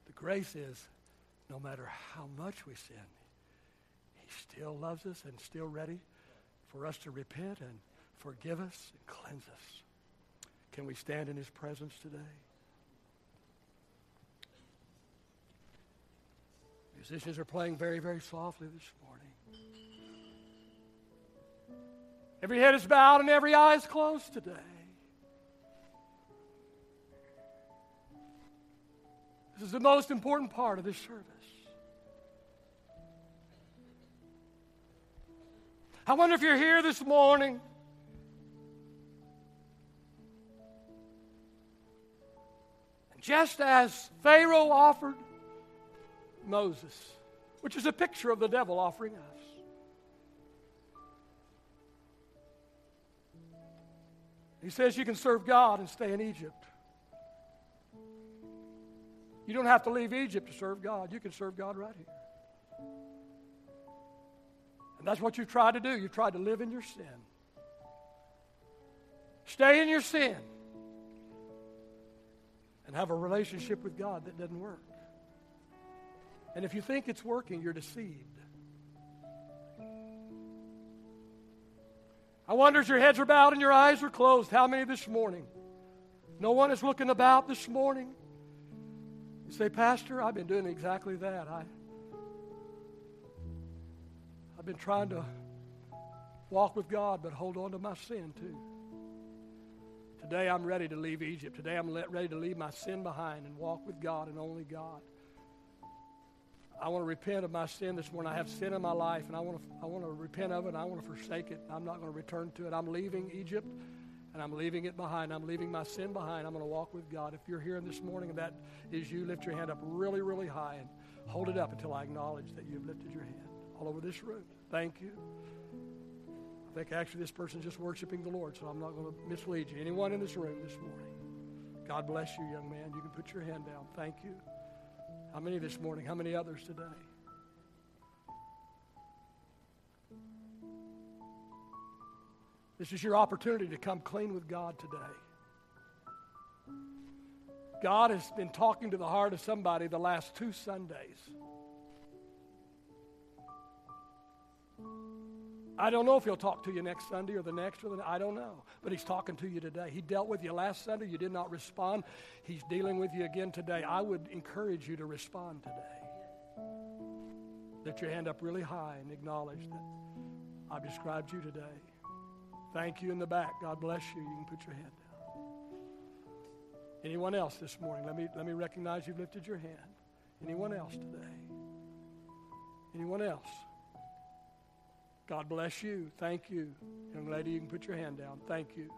The grace is no matter how much we sin, He still loves us and still ready for us to repent and forgive us and cleanse us. Can we stand in His presence today? Musicians are playing very, very softly this morning. Every head is bowed and every eye is closed today. This is the most important part of this service. I wonder if you're here this morning. Just as Pharaoh offered Moses, which is a picture of the devil offering us. He says you can serve God and stay in Egypt. You don't have to leave Egypt to serve God. You can serve God right here. And that's what you've tried to do. You've tried to live in your sin. Stay in your sin. And have a relationship with God that doesn't work. And if you think it's working, you're deceived. I wonder as your heads are bowed and your eyes are closed, how many this morning? No one is looking about this morning. You say, Pastor, I've been doing exactly that. I, I've been trying to walk with God, but hold on to my sin too. Today I'm ready to leave Egypt. Today I'm ready to leave my sin behind and walk with God and only God. I want to repent of my sin this morning. I have sin in my life, and I want to, I want to repent of it, and I want to forsake it. I'm not going to return to it. I'm leaving Egypt, and I'm leaving it behind. I'm leaving my sin behind. I'm going to walk with God. If you're here this morning and that is you, lift your hand up really, really high and hold it up until I acknowledge that you've lifted your hand all over this room. Thank you. I think actually this person's just worshiping the Lord, so I'm not going to mislead you. Anyone in this room this morning? God bless you, young man. You can put your hand down. Thank you. How many this morning? How many others today? This is your opportunity to come clean with God today. God has been talking to the heart of somebody the last two Sundays. I don't know if he'll talk to you next Sunday or the next or the I don't know. But he's talking to you today. He dealt with you last Sunday. You did not respond. He's dealing with you again today. I would encourage you to respond today. Lift your hand up really high and acknowledge that I've described you today. Thank you in the back. God bless you. You can put your hand down. Anyone else this morning? Let me, let me recognize you've lifted your hand. Anyone else today? Anyone else? God bless you. Thank you. Young lady, you can put your hand down. Thank you.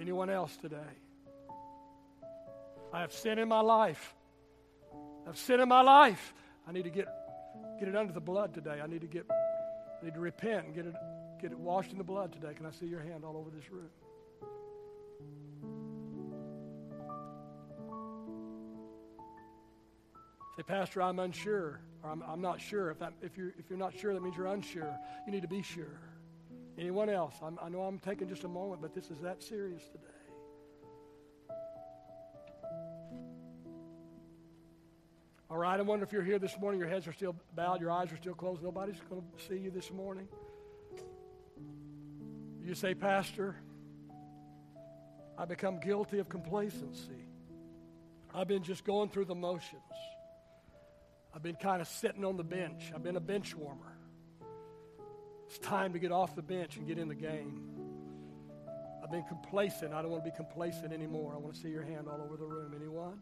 Anyone else today? I have sin in my life. I have sin in my life. I need to get, get it under the blood today. I need to get I need to repent and get it, get it washed in the blood today. Can I see your hand all over this room? Say, Pastor, I'm unsure, or I'm, I'm not sure. If, that, if, you're, if you're not sure, that means you're unsure. You need to be sure. Anyone else? I'm, i know I'm taking just a moment, but this is that serious today. All right, I wonder if you're here this morning, your heads are still bowed, your eyes are still closed, nobody's going to see you this morning. You say, Pastor, I become guilty of complacency. I've been just going through the motions. I've been kind of sitting on the bench. I've been a bench warmer. It's time to get off the bench and get in the game. I've been complacent. I don't want to be complacent anymore. I want to see your hand all over the room. Anyone?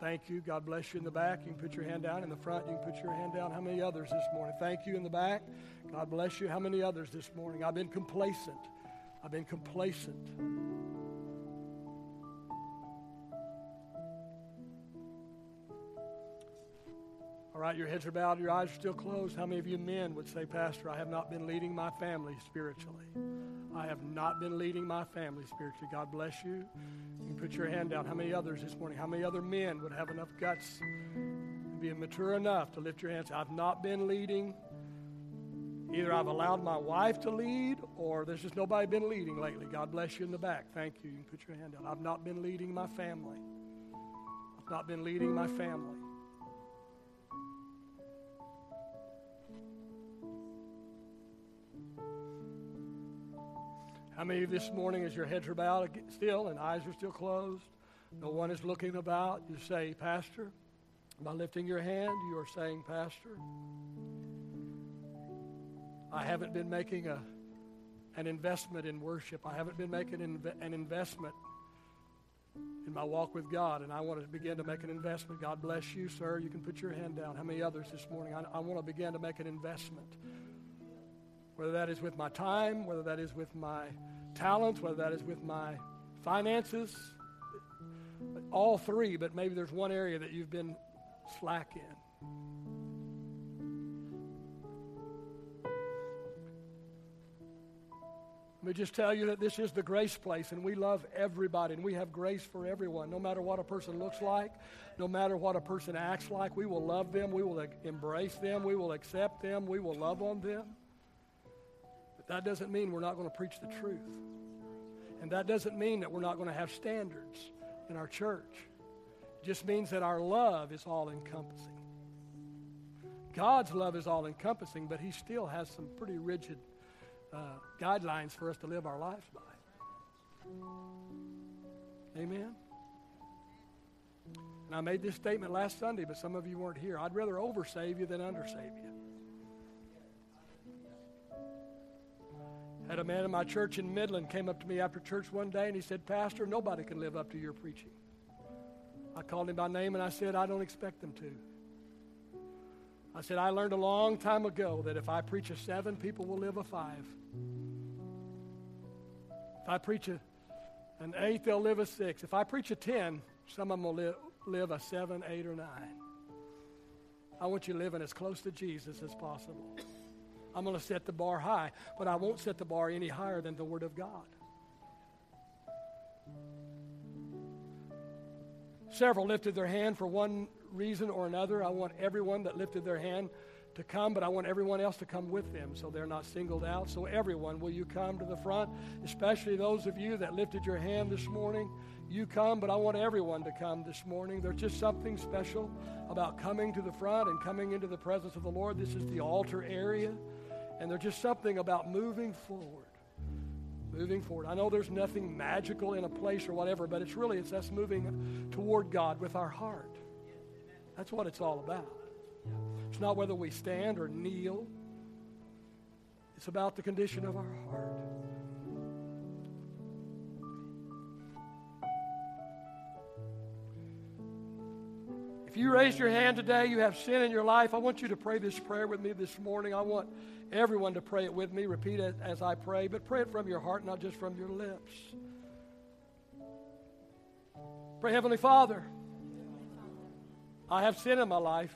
Thank you. God bless you in the back. You can put your hand down. In the front, you can put your hand down. How many others this morning? Thank you in the back. God bless you. How many others this morning? I've been complacent. I've been complacent. All right, your heads are bowed, your eyes are still closed. How many of you men would say, Pastor, I have not been leading my family spiritually? I have not been leading my family spiritually. God bless you. You can put your hand down. How many others this morning? How many other men would have enough guts be mature enough to lift your hands? I've not been leading. Either I've allowed my wife to lead or there's just nobody been leading lately. God bless you in the back. Thank you. You can put your hand down. I've not been leading my family. I've not been leading my family. How many of this morning, as your heads are bowed still and eyes are still closed, no one is looking about, you say, Pastor, by lifting your hand, you are saying, Pastor, I haven't been making a, an investment in worship. I haven't been making an investment in my walk with God, and I want to begin to make an investment. God bless you, sir. You can put your hand down. How many others this morning? I, I want to begin to make an investment whether that is with my time, whether that is with my talents, whether that is with my finances, all three, but maybe there's one area that you've been slack in. Let me just tell you that this is the grace place, and we love everybody, and we have grace for everyone. No matter what a person looks like, no matter what a person acts like, we will love them, we will embrace them, we will accept them, we will love on them. But that doesn't mean we're not going to preach the truth. And that doesn't mean that we're not going to have standards in our church. It just means that our love is all encompassing. God's love is all encompassing, but He still has some pretty rigid uh, guidelines for us to live our lives by. Amen? And I made this statement last Sunday, but some of you weren't here. I'd rather oversave you than undersave you. Had a man in my church in Midland came up to me after church one day and he said, Pastor, nobody can live up to your preaching. I called him by name and I said, I don't expect them to. I said, I learned a long time ago that if I preach a seven, people will live a five. If I preach a, an eight, they'll live a six. If I preach a ten, some of them will live, live a seven, eight, or nine. I want you living as close to Jesus as possible. I'm going to set the bar high, but I won't set the bar any higher than the Word of God. Several lifted their hand for one reason or another. I want everyone that lifted their hand to come, but I want everyone else to come with them so they're not singled out. So, everyone, will you come to the front? Especially those of you that lifted your hand this morning. You come, but I want everyone to come this morning. There's just something special about coming to the front and coming into the presence of the Lord. This is the altar area. And there's just something about moving forward. Moving forward. I know there's nothing magical in a place or whatever, but it's really it's us moving toward God with our heart. That's what it's all about. It's not whether we stand or kneel. It's about the condition of our heart. If you raised your hand today, you have sin in your life, I want you to pray this prayer with me this morning. I want everyone to pray it with me. Repeat it as I pray, but pray it from your heart, not just from your lips. Pray, Heavenly Father, I have sin in my life.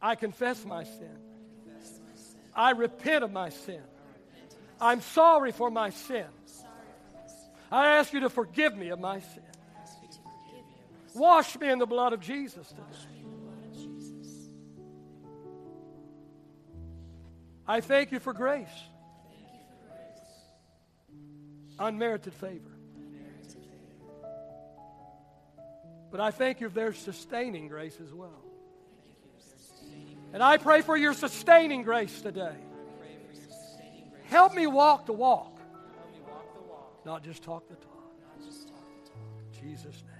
I confess my sin. I repent of my sin. I'm sorry for my sin. I ask you to forgive me of my sin. Wash me in the blood of Jesus today. I thank you for grace, unmerited favor. But I thank you for their sustaining grace as well. And I pray for your sustaining grace today. Help me walk the walk, not just talk the talk. Jesus' name.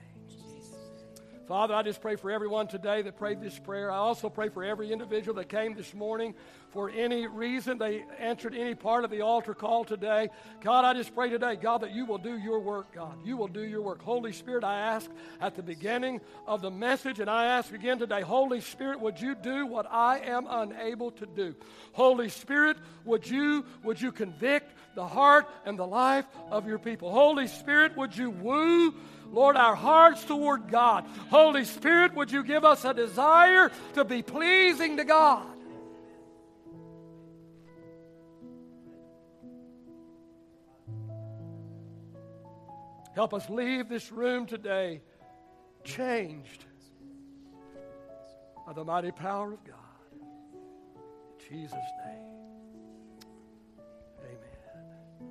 Father, I just pray for everyone today that prayed this prayer. I also pray for every individual that came this morning for any reason they answered any part of the altar call today. God, I just pray today, God, that you will do your work, God. You will do your work. Holy Spirit, I ask at the beginning of the message, and I ask again today, Holy Spirit, would you do what I am unable to do? Holy Spirit, would you, would you convict the heart and the life of your people? Holy Spirit, would you woo Lord, our hearts toward God. Holy Spirit, would you give us a desire to be pleasing to God? Help us leave this room today changed by the mighty power of God. In Jesus' name. Amen.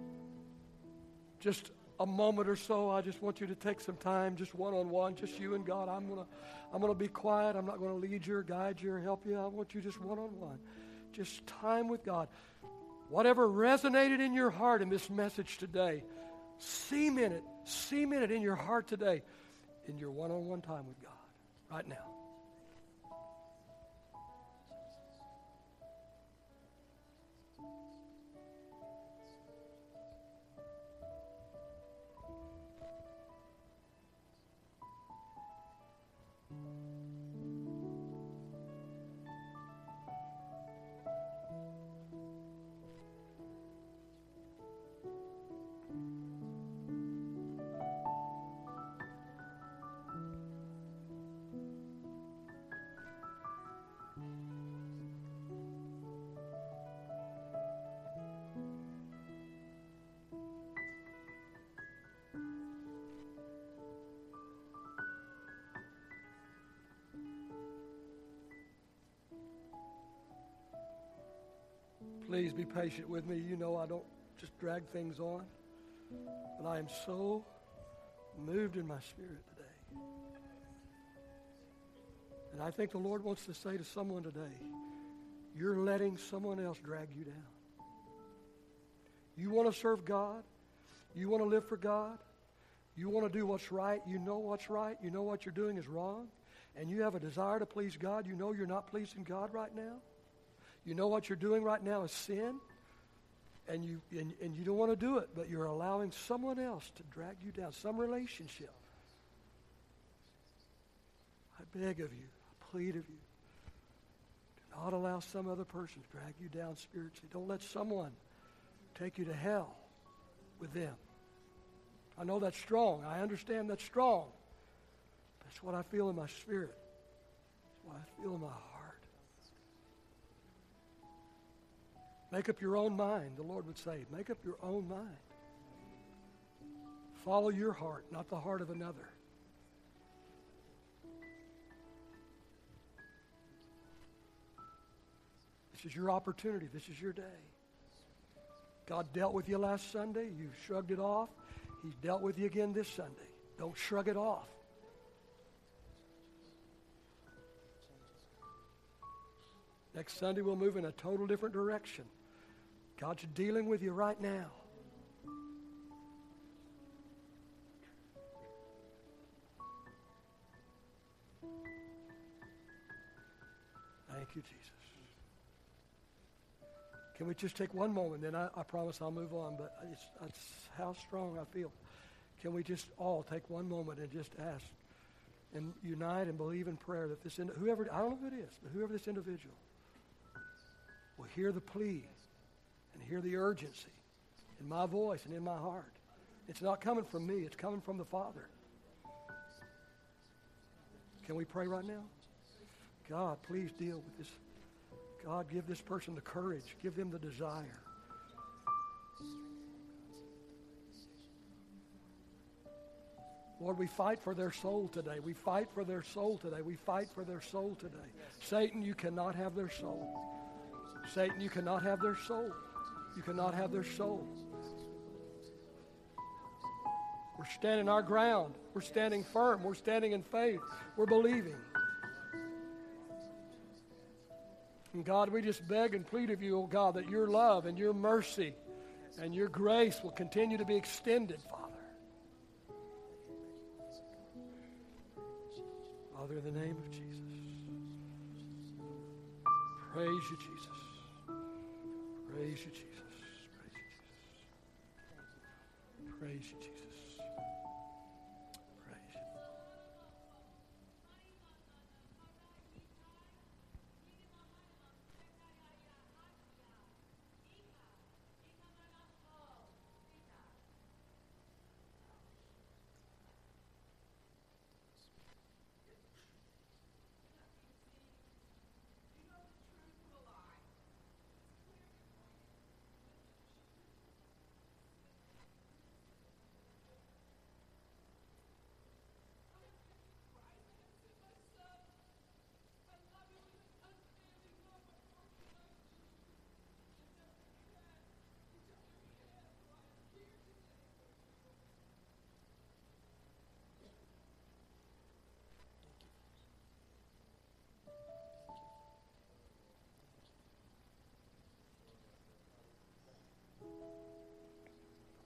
Just a moment or so, I just want you to take some time, just one on one, just you and God. I'm gonna, I'm gonna be quiet. I'm not gonna lead you or guide you or help you. I want you just one on one, just time with God. Whatever resonated in your heart in this message today, cement it, cement it in your heart today, in your one on one time with God, right now. Please be patient with me. You know I don't just drag things on. But I am so moved in my spirit today. And I think the Lord wants to say to someone today, you're letting someone else drag you down. You want to serve God? You want to live for God? You want to do what's right? You know what's right? You know what you're doing is wrong? And you have a desire to please God? You know you're not pleasing God right now? You know what you're doing right now is sin, and you, and, and you don't want to do it, but you're allowing someone else to drag you down, some relationship. I beg of you, I plead of you, do not allow some other person to drag you down spiritually. Don't let someone take you to hell with them. I know that's strong. I understand that's strong. That's what I feel in my spirit. That's what I feel in my heart. Make up your own mind, the Lord would say. Make up your own mind. Follow your heart, not the heart of another. This is your opportunity. This is your day. God dealt with you last Sunday. You shrugged it off. He's dealt with you again this Sunday. Don't shrug it off. Next Sunday, we'll move in a total different direction. God's dealing with you right now. Thank you, Jesus. Can we just take one moment? Then I, I promise I'll move on. But it's, it's how strong I feel. Can we just all take one moment and just ask and unite and believe in prayer that this, whoever, I don't know who it is, but whoever this individual will hear the plea and hear the urgency in my voice and in my heart. It's not coming from me, it's coming from the Father. Can we pray right now? God, please deal with this. God, give this person the courage, give them the desire. Lord, we fight for their soul today. We fight for their soul today. We fight for their soul today. Satan, you cannot have their soul. Satan, you cannot have their soul. You cannot have their soul. We're standing our ground. We're standing firm. We're standing in faith. We're believing. And God, we just beg and plead of you, oh God, that your love and your mercy and your grace will continue to be extended, Father. Father, in the name of Jesus. Praise you, Jesus. Praise you, Jesus. Praise Jesus.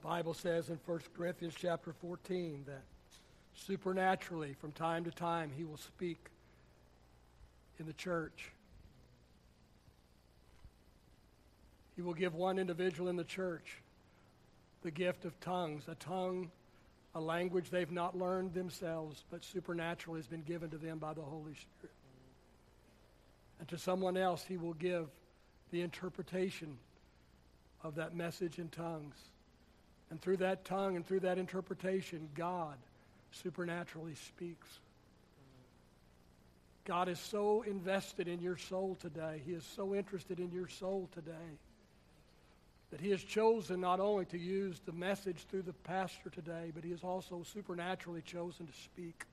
Bible says in 1 Corinthians chapter 14 that supernaturally from time to time he will speak in the church. He will give one individual in the church the gift of tongues, a tongue, a language they've not learned themselves, but supernaturally has been given to them by the Holy Spirit. And to someone else, he will give the interpretation of that message in tongues. And through that tongue and through that interpretation, God supernaturally speaks. God is so invested in your soul today. He is so interested in your soul today that He has chosen not only to use the message through the pastor today, but He has also supernaturally chosen to speak.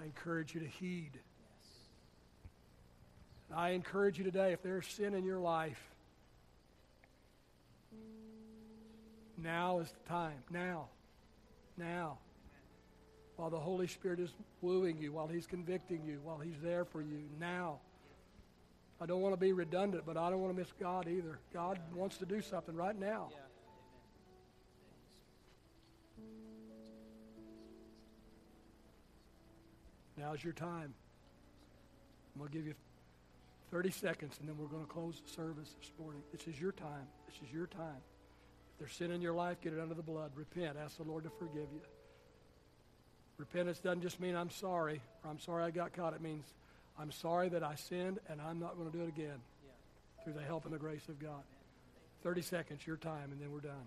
I encourage you to heed. I encourage you today, if there's sin in your life, now is the time. Now. Now. While the Holy Spirit is wooing you, while He's convicting you, while He's there for you. Now. I don't want to be redundant, but I don't want to miss God either. God wants to do something right now. Now's your time. I'm going to give you 30 seconds, and then we're going to close the service this morning. This is your time. This is your time. If there's sin in your life, get it under the blood. Repent. Ask the Lord to forgive you. Repentance doesn't just mean I'm sorry or I'm sorry I got caught. It means I'm sorry that I sinned and I'm not going to do it again through the help and the grace of God. 30 seconds, your time, and then we're done.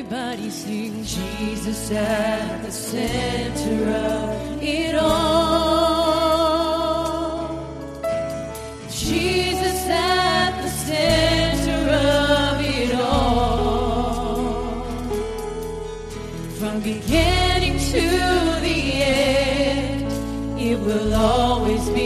Everybody sing Jesus at the center of it all. Jesus at the center of it all. From beginning to the end, it will always be.